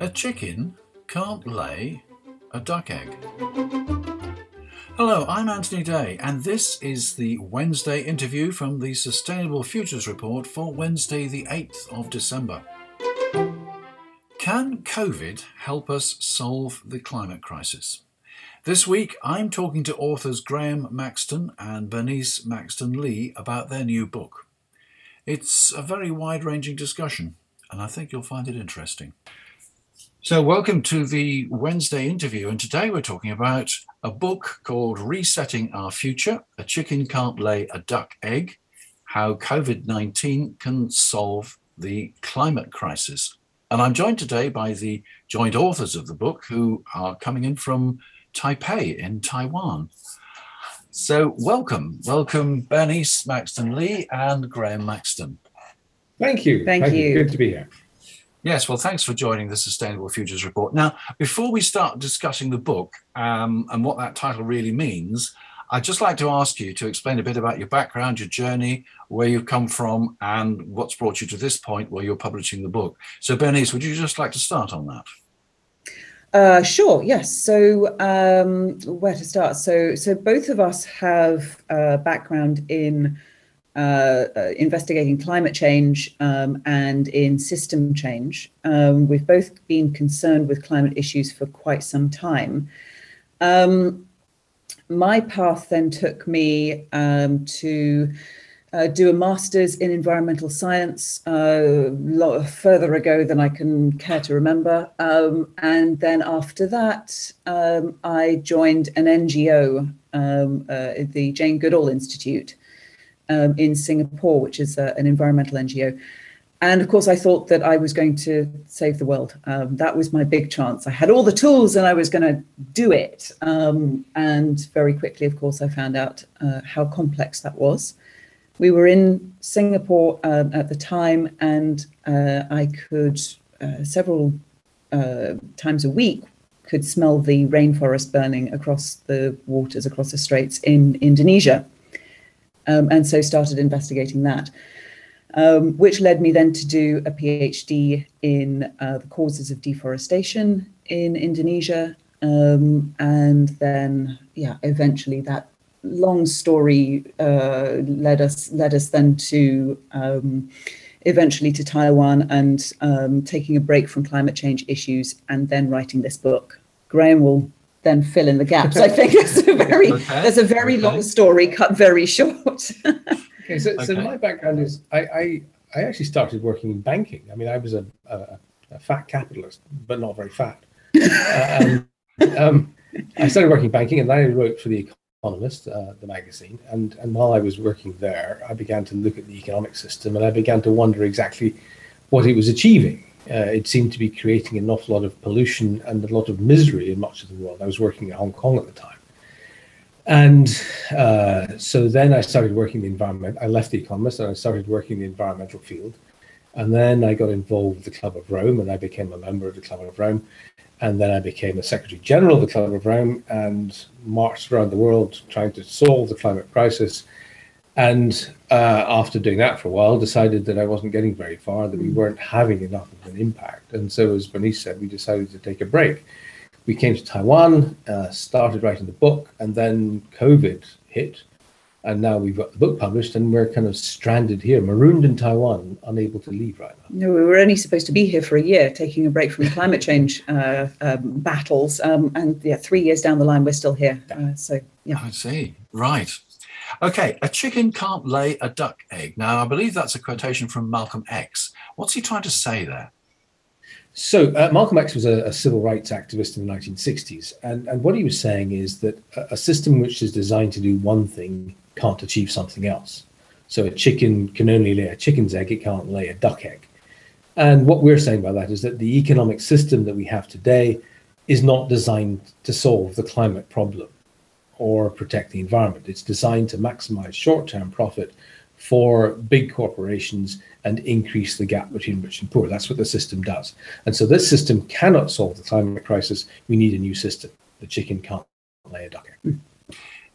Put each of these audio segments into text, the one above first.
A chicken can't lay a duck egg. Hello, I'm Anthony Day, and this is the Wednesday interview from the Sustainable Futures Report for Wednesday, the 8th of December. Can COVID help us solve the climate crisis? This week, I'm talking to authors Graeme Maxton and Bernice Maxton Lee about their new book. It's a very wide ranging discussion, and I think you'll find it interesting. So, welcome to the Wednesday interview, and today we're talking about a book called Resetting Our Future A Chicken Can't Lay a Duck Egg How COVID 19 Can Solve the Climate Crisis. And I'm joined today by the joint authors of the book who are coming in from Taipei in Taiwan. So, welcome. Welcome, Bernice Maxton Lee and Graeme Maxton. Thank you. Thank, Thank you. you. Good to be here. Yes, well, thanks for joining the Sustainable Futures Report. Now, before we start discussing the book um, and what that title really means, I'd just like to ask you to explain a bit about your background, your journey, where you've come from, and what's brought you to this point where you're publishing the book. So, Bernice, would you just like to start on that? Uh, sure. Yes. So, um, where to start? So, so both of us have a background in uh, uh, investigating climate change um, and in system change. Um, we've both been concerned with climate issues for quite some time. Um, my path then took me um, to uh, do a master's in environmental science uh, lot further ago than I can care to remember. Um, and then after that, um, I joined an NGO, um, uh, the Jane Goodall Institute um, in Singapore, which is uh, an environmental NGO. And of course, I thought that I was going to save the world. Um, that was my big chance. I had all the tools and I was going to do it. Um, and very quickly, of course, I found out uh, how complex that was. We were in Singapore um, at the time, and uh, I could uh, several uh, times a week could smell the rainforest burning across the waters, across the straits in Indonesia, um, and so started investigating that. Um, which led me then to do a PhD in uh, the causes of deforestation in Indonesia. Um, and then, yeah, eventually that long story uh, led us led us then to um, eventually to Taiwan and um, taking a break from climate change issues and then writing this book. Graeme will then fill in the gaps. I think it's a very okay. there's a very okay. long story cut very short. okay, so, okay. so my background is I, I, I actually started working in banking. I mean, I was a, a, a fat capitalist, but not very fat. uh, um, I started working banking, and then I wrote for the Economist, uh, the magazine, and and while I was working there, I began to look at the economic system, and I began to wonder exactly what it was achieving. Uh, it seemed to be creating an awful lot of pollution and a lot of misery in much of the world. I was working in Hong Kong at the time. And uh, so then I started working the environment. I left the Economist and I started working the environmental field. And then I got involved with the Club of Rome and I became a member of the Club of Rome. And then I became a Secretary General of the Club of Rome and marched around the world trying to solve the climate crisis. And uh, after doing that for a while, decided that I wasn't getting very far, that we weren't having enough of an impact. And so, as Bernice said, we decided to take a break. We came to Taiwan, uh, started writing the book, and then COVID hit and now we've got the book published and we're kind of stranded here marooned in taiwan unable to leave right now. No we were only supposed to be here for a year taking a break from climate change uh, um, battles um, and yeah three years down the line we're still here. Uh, so yeah. I see. Right. Okay a chicken can't lay a duck egg. Now i believe that's a quotation from malcolm x. What's he trying to say there? So uh, Malcolm X was a, a, civil rights activist in the 1960s, and, and what he was saying is that a, a system which is designed to do one thing can't achieve something else. So a chicken can only lay a chicken's egg, it can't lay a duck egg. And what we're saying by that is that the economic system that we have today is not designed to solve the climate problem or protect the environment. It's designed to maximize short term profit for big corporations and increase the gap between rich and poor. That's what the system does. And so this system cannot solve the climate crisis. We need a new system. The chicken can't lay a duck egg.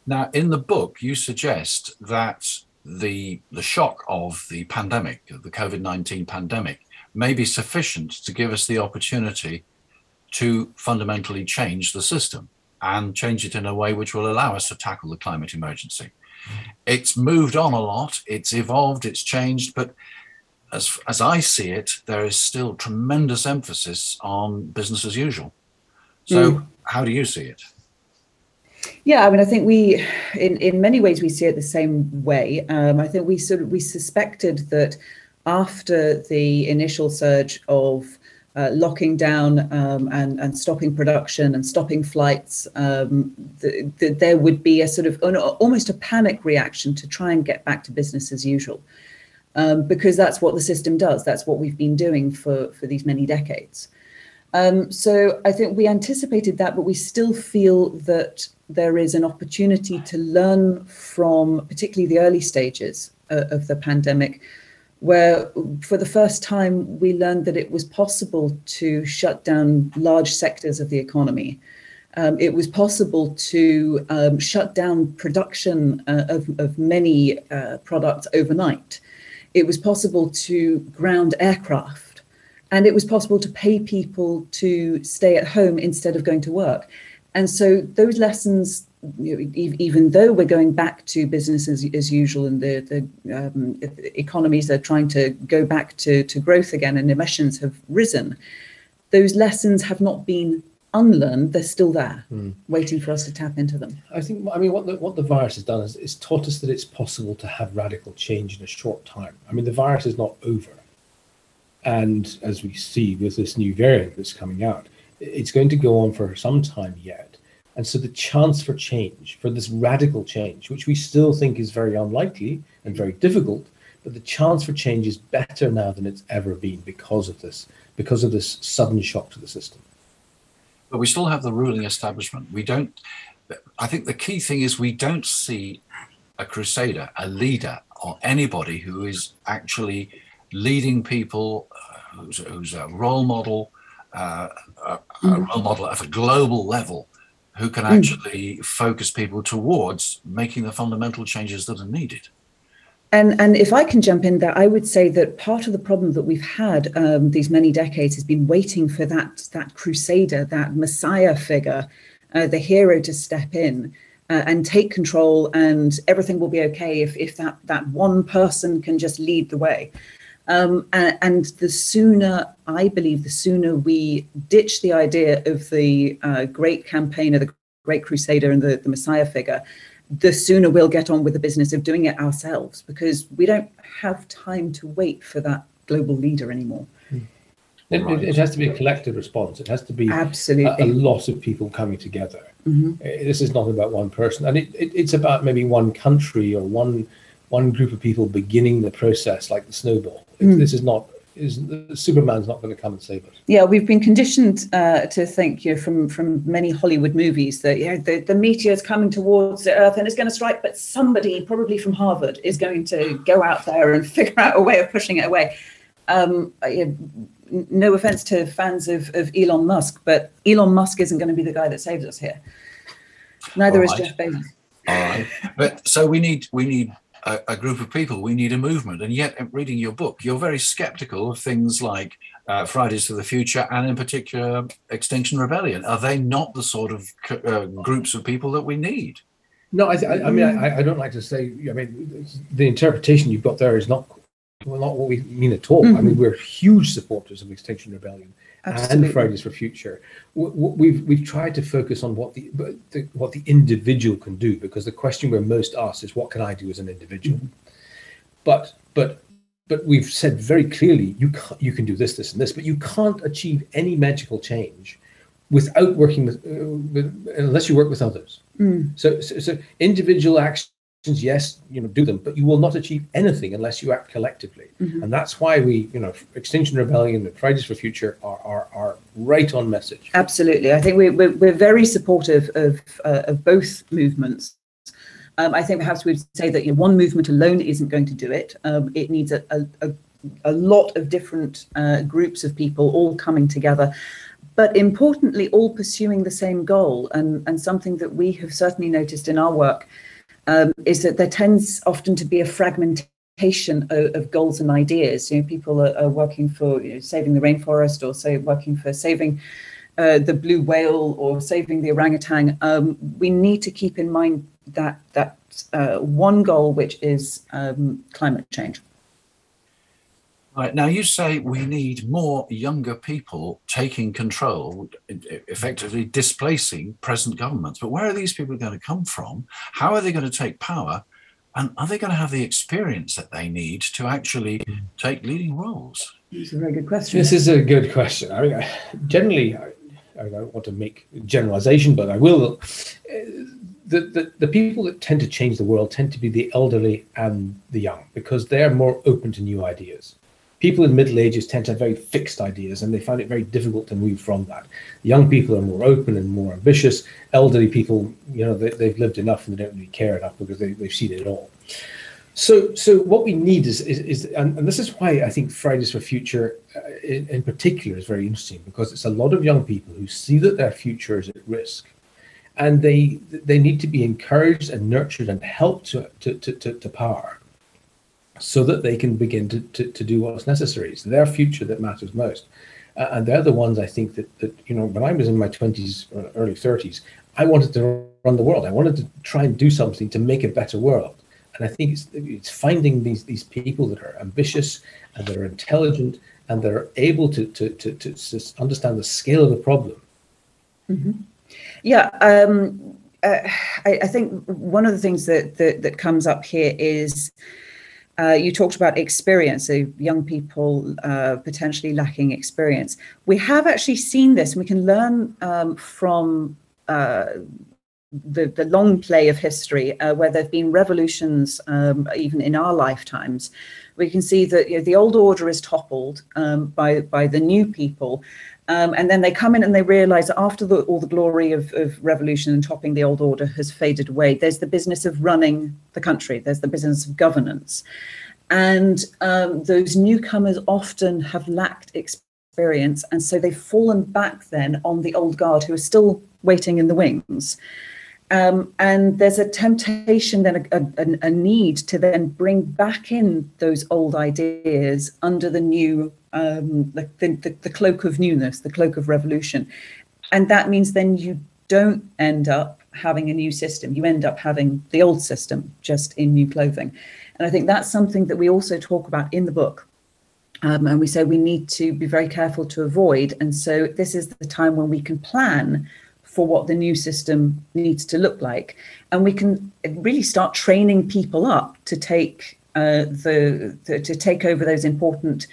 Now, in the book, you suggest that the the shock of the pandemic, the COVID nineteen pandemic, may be sufficient to give us the opportunity to fundamentally change the system and change it in a way which will allow us to tackle the climate emergency. It's moved on a lot, it's evolved, it's changed, but as, as I see it, there is still tremendous emphasis on business as usual. So, mm. how do you see it? Yeah, I mean, I think we, in in many ways, we see it the same way. Um, I think we sort of we suspected that after the initial surge of uh, locking down um, and, and stopping production and stopping flights, um, the, the, there would be a sort of almost a panic reaction to try and get back to business as usual, um, because that's what the system does. That's what we've been doing for, for these many decades. Um, so I think we anticipated that, but we still feel that there is an opportunity to learn from particularly the early stages uh, of the pandemic where for the first time we learned that it was possible to shut down large sectors of the economy. Um, it was possible to um, shut down production uh, of, of, many uh, products overnight. It was possible to ground aircraft. And it was possible to pay people to stay at home instead of going to work. And so those lessons you know, even though we're going back to business as, as usual and the, the um, economies are trying to go back to, to growth again and emissions have risen, those lessons have not been unlearned. They're still there, mm. waiting for us to tap into them. I think, I mean, what the, what the virus has done is it's taught us that it's possible to have radical change in a short time. I mean, the virus is not over. And as we see with this new variant that's coming out, it's going to go on for some time yet and so the chance for change, for this radical change, which we still think is very unlikely and very difficult, but the chance for change is better now than it's ever been because of this, because of this sudden shock to the system. But we still have the ruling establishment. We don't, I think the key thing is we don't see a crusader, a leader, or anybody who is actually leading people, who's, who's, a role model, uh, a, a mm. role model at a global level who can hmm. actually mm. focus people towards making the fundamental changes that are needed. And, and if I can jump in there, I would say that part of the problem that we've had um, these many decades has been waiting for that, that crusader, that messiah figure, uh, the hero to step in uh, and take control, and everything will be okay if, if that, that one person can just lead the way. Um, and, and, the sooner, I believe, the sooner we ditch the idea of the uh, great campaigner, the great crusader, and the, the Messiah figure, the sooner we'll get on with the business of doing it ourselves because we don't have time to wait for that global leader anymore. It, right. it, has to be a collective response. It has to be absolutely a, a lot of people coming together. Mm-hmm. This is not about one person, and it, it's about maybe one country or one one group of people beginning the process, like the snowball. Mm. This is not is Superman's not going to come and save us. Yeah, we've been conditioned uh, to think, you know, from from many Hollywood movies that you know the, the meteor is coming towards the Earth and it's going to strike, but somebody, probably from Harvard, is going to go out there and figure out a way of pushing it away. Um, you know, no offense to fans of, of Elon Musk, but Elon Musk isn't going to be the guy that saves us here. Neither right. is Jeff Bezos. All right, but so we need we need a, a, group of people. We need a movement. And yet, reading your book, you're very skeptical of things like uh, Fridays for the Future and, in particular, Extinction Rebellion. Are they not the sort of uh, groups of people that we need? No, I, th- I mean, I, I, don't like to say. I mean, the interpretation you've got there is not well, not what we mean at all. Mm-hmm. I mean, we're huge supporters of Extinction Rebellion. Absolutely. and Fridays for Future. We've we've tried to focus on what the, the, what the individual can do because the question we're most asked is what can I do as an individual. Mm-hmm. But but but we've said very clearly you can, you can do this this and this, but you can't achieve any magical change without working with, uh, with unless you work with others. Mm. So, so so individual action yes, you know, do them, but you will not achieve anything unless you act collectively. Mm-hmm. And that's why we, you know, Extinction Rebellion and Fridays for Future are are, are right on message. Absolutely, I think we, we're we're very supportive of uh, of both movements. Um, I think perhaps we'd say that you know, one movement alone isn't going to do it. Um, it needs a, a, a, lot of different uh, groups of people all coming together but importantly, all pursuing the same goal. And, and something that we have certainly noticed in our work um, is that there tends often to be a fragmentation of, of goals and ideas. You know, people are, are working for you know, saving the rainforest, or say working for saving uh, the blue whale, or saving the orangutan. Um, we need to keep in mind that that uh, one goal, which is um, climate change. Right. Now, you say we need more younger people taking control, effectively displacing present governments. But where are these people going to come from? How are they going to take power? And are they going to have the experience that they need to actually take leading roles? It's a very good question. This is a good question. I mean, generally, I, I don't want to make generalization, but I will. Uh, the, the, the people that tend to change the world tend to be the elderly and the young because they're more open to new ideas people in middle ages tend to have very fixed ideas and they find it very difficult to move from that. Young people are more open and more ambitious. Elderly people, you know, they, have lived enough and they don't really care enough because they, they've seen it all. So, so what we need is, is, is and, this is why I think Fridays for Future uh, in, in, particular is very interesting because it's a lot of young people who see that their future is at risk and they they need to be encouraged and nurtured and helped to, to, to, to power so that they can begin to, to, to do what's necessary. It's their future that matters most. Uh, and they're the ones I think that, that, you know, when I was in my 20s, uh, early 30s, I wanted to run the world. I wanted to try and do something to make a better world. And I think it's, it's finding these, these people that are ambitious and that are intelligent and that are able to, to, to, to, understand the scale of the problem. Mm-hmm. Yeah. Um, uh, I, I, think one of the things that, that, that comes up here is uh, you talked about experience, so young people uh, potentially lacking experience. We have actually seen this, and we can learn um, from uh, the, the long play of history, uh, where there have been revolutions, um, even in our lifetimes. We can see that you know, the old order is toppled um, by by the new people, um, and then they come in and they realize that after the, all the glory of, of, revolution and topping the old order has faded away, there's the business of running the country, there's the business of governance. And um, those newcomers often have lacked experience. And so they've fallen back then on the old guard who are still waiting in the wings. Um, and there's a temptation, then a, a, a, need to then bring back in those old ideas under the new um, the, the, the cloak of newness, the cloak of revolution. And that means then you don't end up having a new system. You end up having the old system just in new clothing. And I think that's something that we also talk about in the book. Um, and we say we need to be very careful to avoid. And so this is the time when we can plan for what the new system needs to look like. And we can really start training people up to take uh, the, the, to take over those important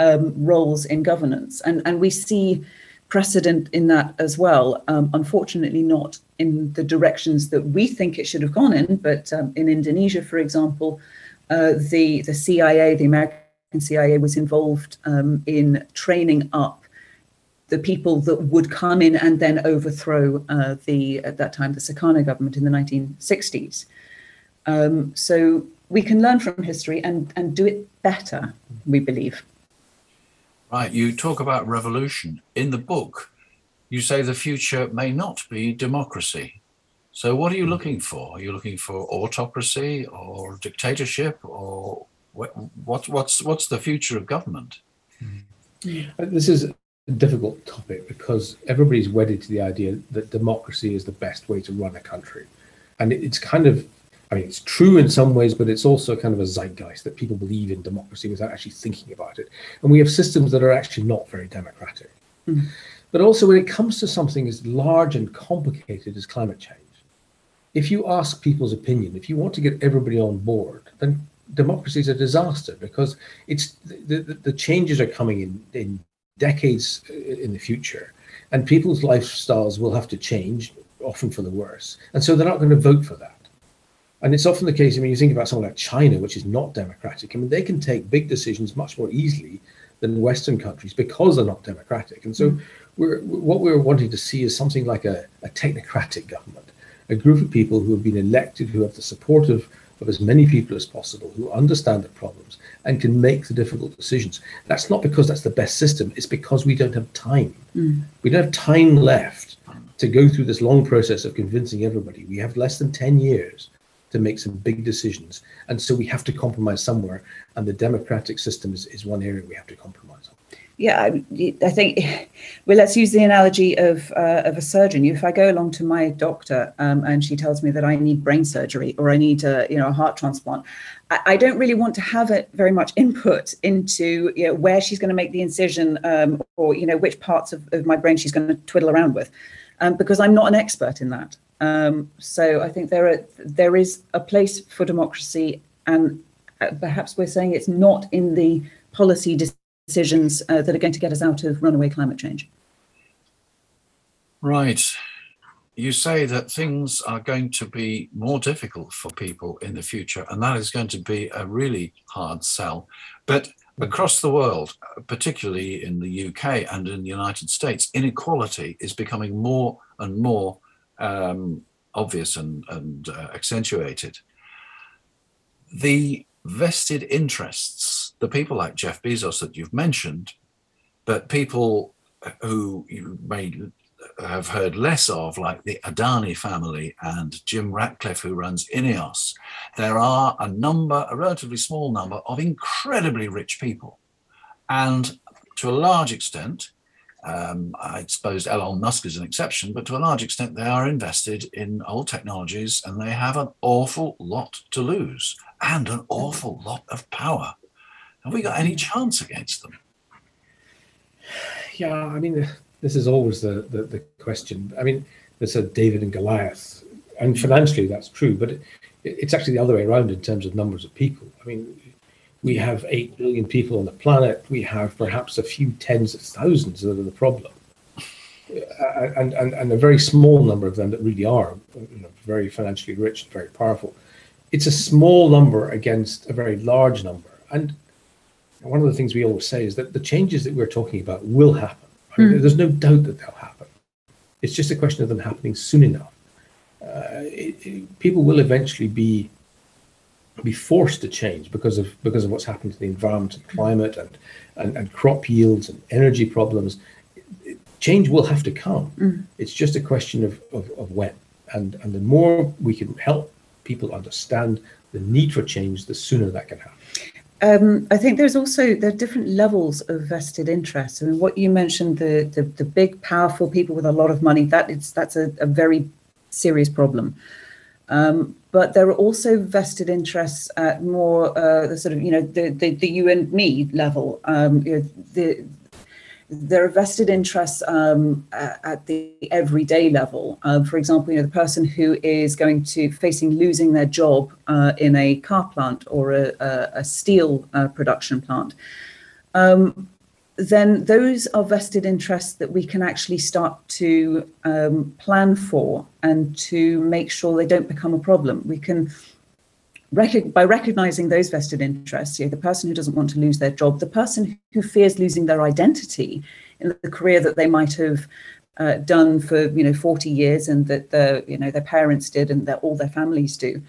um, roles in governance. And, and we see precedent in that as well. Um, unfortunately, not in the directions that we think it should have gone in, but um, in Indonesia, for example, uh, the, the CIA, the American CIA, was involved um, in training up the people that would come in and then overthrow uh, the, at that time, the Sukarno government in the 1960s. Um, so we can learn from history and, and do it better, we believe. Right, you talk about revolution. In the book, you say the future may not be democracy. So, what are you looking for? Are you looking for autocracy or dictatorship, or what, what, what's what's the future of government? Uh, this is a difficult topic because everybody's wedded to the idea that democracy is the best way to run a country, and it's kind of I mean, it's true in some ways, but it's also kind of a zeitgeist that people believe in democracy without actually thinking about it. And we have systems that are actually not very democratic. Mm. But also, when it comes to something as large and complicated as climate change, if you ask people's opinion, if you want to get everybody on board, then democracy is a disaster because it's the, the, the changes are coming in in decades in the future, and people's lifestyles will have to change, often for the worse, and so they're not going to vote for that. And it's often the case, I mean, you think about something like China, which is not democratic. I mean, they can take big decisions much more easily than Western countries because they're not democratic. And so, mm. we're, what we're wanting to see is something like a, a, technocratic government, a group of people who have been elected, who have the support of, of as many people as possible, who understand the problems and can make the difficult decisions. That's not because that's the best system, it's because we don't have time. Mm. We don't have time left to go through this long process of convincing everybody. We have less than 10 years to make some big decisions. And so we have to compromise somewhere. And the democratic system is, is one area we have to compromise. Yeah, I think, well, let's use the analogy of uh, of a surgeon. If I go along to my doctor um, and she tells me that I need brain surgery or I need a, you know, a heart transplant, I, I don't really want to have it very much input into you know, where she's going to make the incision um, or, you know, which parts of, of my brain she's going to twiddle around with um, because I'm not an expert in that. Um, so I think there are there is a place for democracy, and uh, perhaps we're saying it's not in the policy decisions uh, that are going to get us out of runaway climate change. Right. You say that things are going to be more difficult for people in the future, and that is going to be a really hard sell. But across the world, particularly in the UK and in the United States, inequality is becoming more and more um, obvious and, and uh, accentuated. The vested interests, the people like Jeff Bezos that you've mentioned, but people who you may have heard less of, like the Adani family and Jim Ratcliffe, who runs Ineos, there are a number, a relatively small number, of incredibly rich people. And to a large extent, um, I suppose Elon Musk is an exception, but to a large extent, they are invested in old technologies and they have an awful lot to lose and an awful lot of power. Have we got any chance against them? Yeah, I mean, this is always the, the, the question. I mean, there's a David and Goliath, and financially that's true, but it, it's actually the other way around in terms of numbers of people. I mean, we have 8 billion people on the planet. We have perhaps a few tens of thousands that are the problem. Uh, and, and, and a very small number of them that really are you know, very financially rich and very powerful. It's a small number against a very large number. And one of the things we always say is that the changes that we're talking about will happen. Mean, mm. There's no doubt that they'll happen. It's just a question of them happening soon enough. Uh, it, it, people will eventually be be forced to change because of because of what's happened to the environment and climate and and, and crop yields and energy problems. Change will have to come. Mm. It's just a question of, of, of when. And and the more we can help people understand the need for change, the sooner that can happen. Um, I think there's also there are different levels of vested interest. I mean, what you mentioned the the, the big, powerful people with a lot of money that it's that's a, a very serious problem. Um, but there are also vested interests at more uh, the sort of you know the, the, the you and me level. Um, you know, the there are vested interests um, at the everyday level. Uh, for example, you know the person who is going to facing losing their job uh, in a car plant or a, a, a steel uh, production plant. Um, then those are vested interests that we can actually start to um, plan for and to make sure they don't become a problem. We can, by recognizing those vested interests, you know, the person who doesn't want to lose their job, the person who fears losing their identity in the career that they might have uh, done for you know 40 years and that the you know their parents did and that all their families do,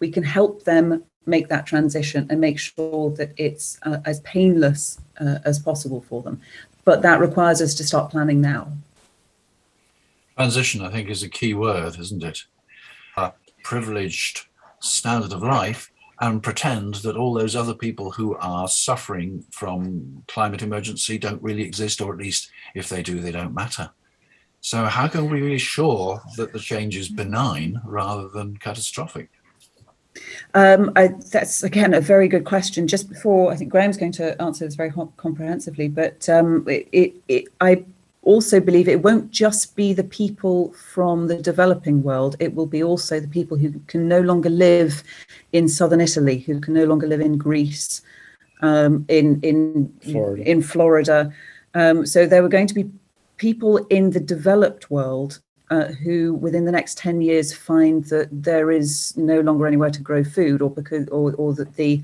we can help them make that transition and make sure that it's uh, as painless uh, as possible for them. But that requires us to start planning now. Transition, I think, is a key word, isn't it? A privileged standard of life and pretend that all those other people who are suffering from climate emergency don't really exist, or at least if they do, they don't matter. So, how can we be sure that the change is benign rather than catastrophic? Um, I, that's again a very good question. Just before, I think Graeme's going to answer this very comprehensively, but um, it, it, it, I also believe it won't just be the people from the developing world. It will be also the people who can no longer live in southern Italy, who can no longer live in Greece, um, in in Florida. in Florida. Um, so there were going to be people in the developed world uh, who within the next 10 years find that there is no longer anywhere to grow food or because or, or that the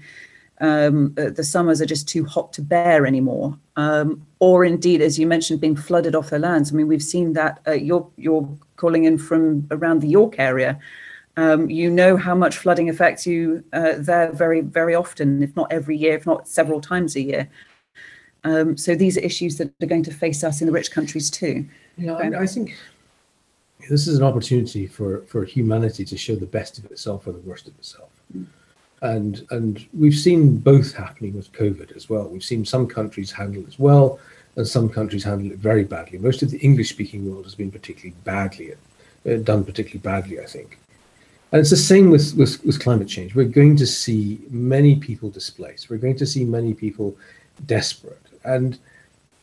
um, uh, the summers are just too hot to bear anymore. Um, or indeed as you mentioned being flooded off their lands. I mean we've seen that uh, you're you're calling in from around the york area. Um, you know how much flooding affects you uh, there very very often if not every year if not several times a year. Um, so these are issues that are going to face us in the rich countries too. Yeah I, I think this is an opportunity for, for humanity to show the best of itself or the worst of itself. Mm. And, and we've seen both happening with COVID as well. We've seen some countries handle it well, and some countries handle it very badly. Most of the English-speaking world has been particularly badly uh, done, particularly badly, I think. And it's the same with, with, with climate change. We're going to see many people displaced. We're going to see many people desperate. And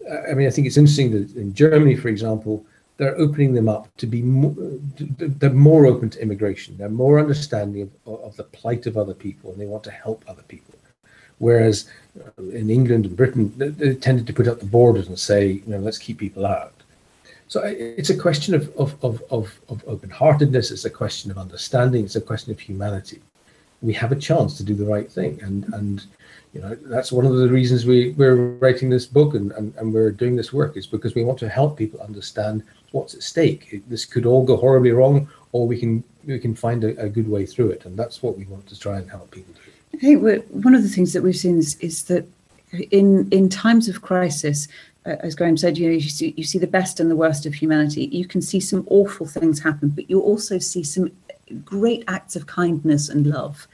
uh, I mean, I think it's interesting that in Germany, for example, they're opening them up to be more, they're more open to immigration. They're more understanding of, of the plight of other people and they want to help other people. Whereas uh, in England and Britain, they, tended to put up the borders and say, you know, let's keep people out. So it's a question of, of, of, of, of open-heartedness. It's a question of understanding. It's a question of humanity. We have a chance to do the right thing. And, and you know that's one of the reasons we we're writing this book and, and, and we're doing this work is because we want to help people understand what's at stake. This could all go horribly wrong or we can we can find a, a, good way through it. And that's what we want to try and help people do. I think one of the things that we've seen is, is that in in times of crisis uh, as graeme said you know you see you see the best and the worst of humanity. You can see some awful things happen but you also see some great acts of kindness and love.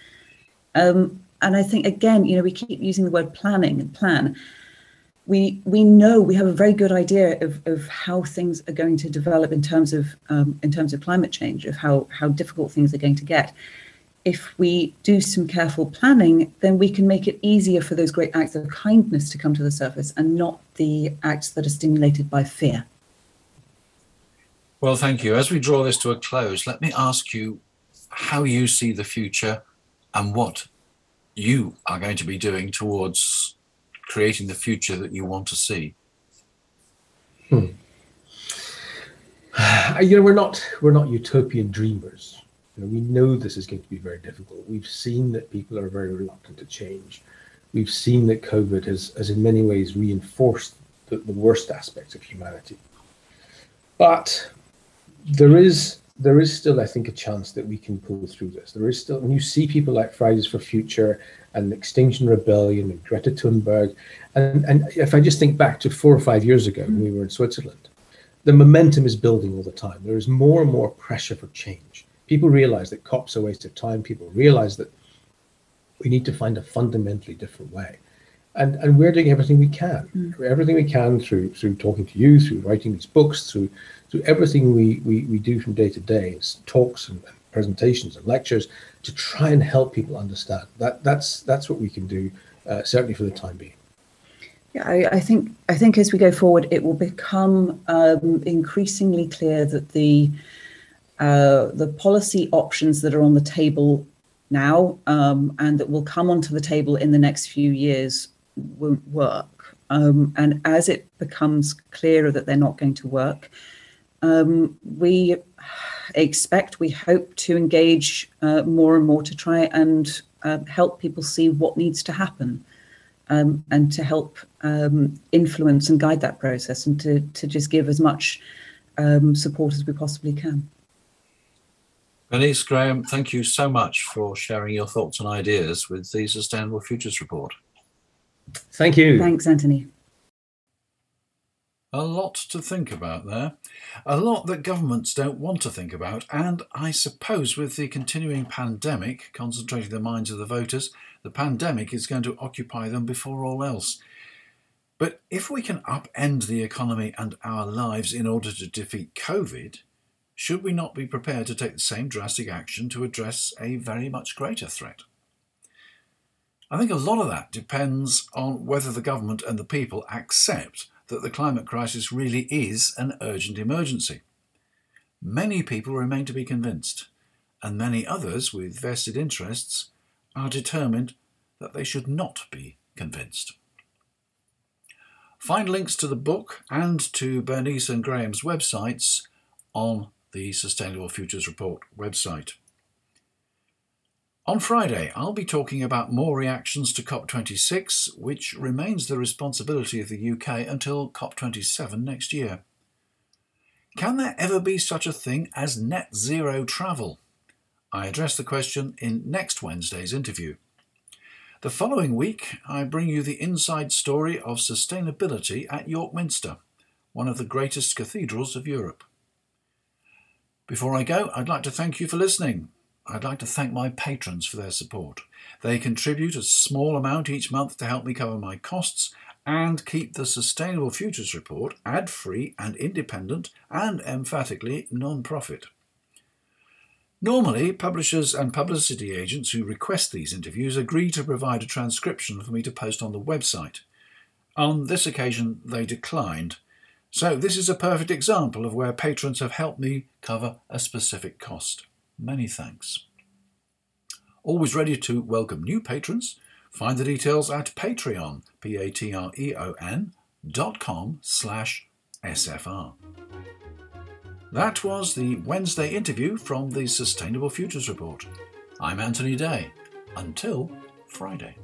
Um, and I think again, you know, we keep using the word planning and plan. We we know we have a very good idea of, of how things are going to develop in terms of um, in terms of climate change, of how how difficult things are going to get. If we do some careful planning, then we can make it easier for those great acts of kindness to come to the surface and not the acts that are stimulated by fear. Well, thank you. As we draw this to a close, let me ask you how you see the future and what you are going to be doing towards creating the future that you want to see? Hmm. You know, we're not we're not utopian dreamers. You know, we know this is going to be very difficult. We've seen that people are very reluctant to change. We've seen that COVID has, has in many ways reinforced the, the worst aspects of humanity. But there is there is still, I think, a chance that we can pull through this. There is still, and you see people like Fridays for Future and Extinction Rebellion and Greta Thunberg, and, and if I just think back to four or five years ago when we were in Switzerland, the momentum is building all the time. There is more and more pressure for change. People realize that COP's are a waste of time. People realize that we need to find a fundamentally different way. And, and we're doing everything we can, mm. everything we can through through talking to you, through writing these books, through through everything we, we, we do from day to day, it's talks and, presentations and lectures to try and help people understand. That that's that's what we can do, uh, certainly for the time being. Yeah, I, I, think I think as we go forward, it will become um, increasingly clear that the uh, the policy options that are on the table now um, and that will come onto the table in the next few years won't work. Um, and as it becomes clearer that they're not going to work, um, we expect, we hope to engage uh, more and more to try and uh, help people see what needs to happen um, and to help um, influence and guide that process and to, to just give as much um, support as we possibly can. Bernice Graeme, thank you so much for sharing your thoughts and ideas with the Sustainable Futures Report. Thank you. Thanks, Anthony. A lot to think about there. A lot that governments don't want to think about, and I suppose with the continuing pandemic concentrating the minds of the voters, the pandemic is going to occupy them before all else. But if we can upend the economy and our lives in order to defeat COVID, should we not be prepared to take the same drastic action to address a very much greater threat? I think a lot of that depends on whether the government and the people accept that the climate crisis really is an urgent emergency. Many people remain to be convinced, and many others with vested interests are determined that they should not be convinced. Find links to the book and to Bernice and Graeme's websites on the Sustainable Futures Report website. On Friday, I'll be talking about more reactions to COP26, which remains the responsibility of the UK until COP27 next year. Can there ever be such a thing as net zero travel? I address the question in next Wednesday's interview. The following week, I bring you the inside story of sustainability at York Minster, one of the greatest cathedrals of Europe. Before I go, I'd like to thank you for listening. I'd like to thank my patrons for their support. They contribute a small amount each month to help me cover my costs and keep the Sustainable Futures Report ad free and independent and emphatically non profit. Normally, publishers and publicity agents who request these interviews agree to provide a transcription for me to post on the website. On this occasion, they declined. So, this is a perfect example of where patrons have helped me cover a specific cost. Many thanks. Always ready to welcome new patrons. Find the details at Patreon, P-A-T-R-E-O-N dot com slash SFR. That was the Wednesday interview from the Sustainable Futures Report. I'm Anthony Day. Until Friday.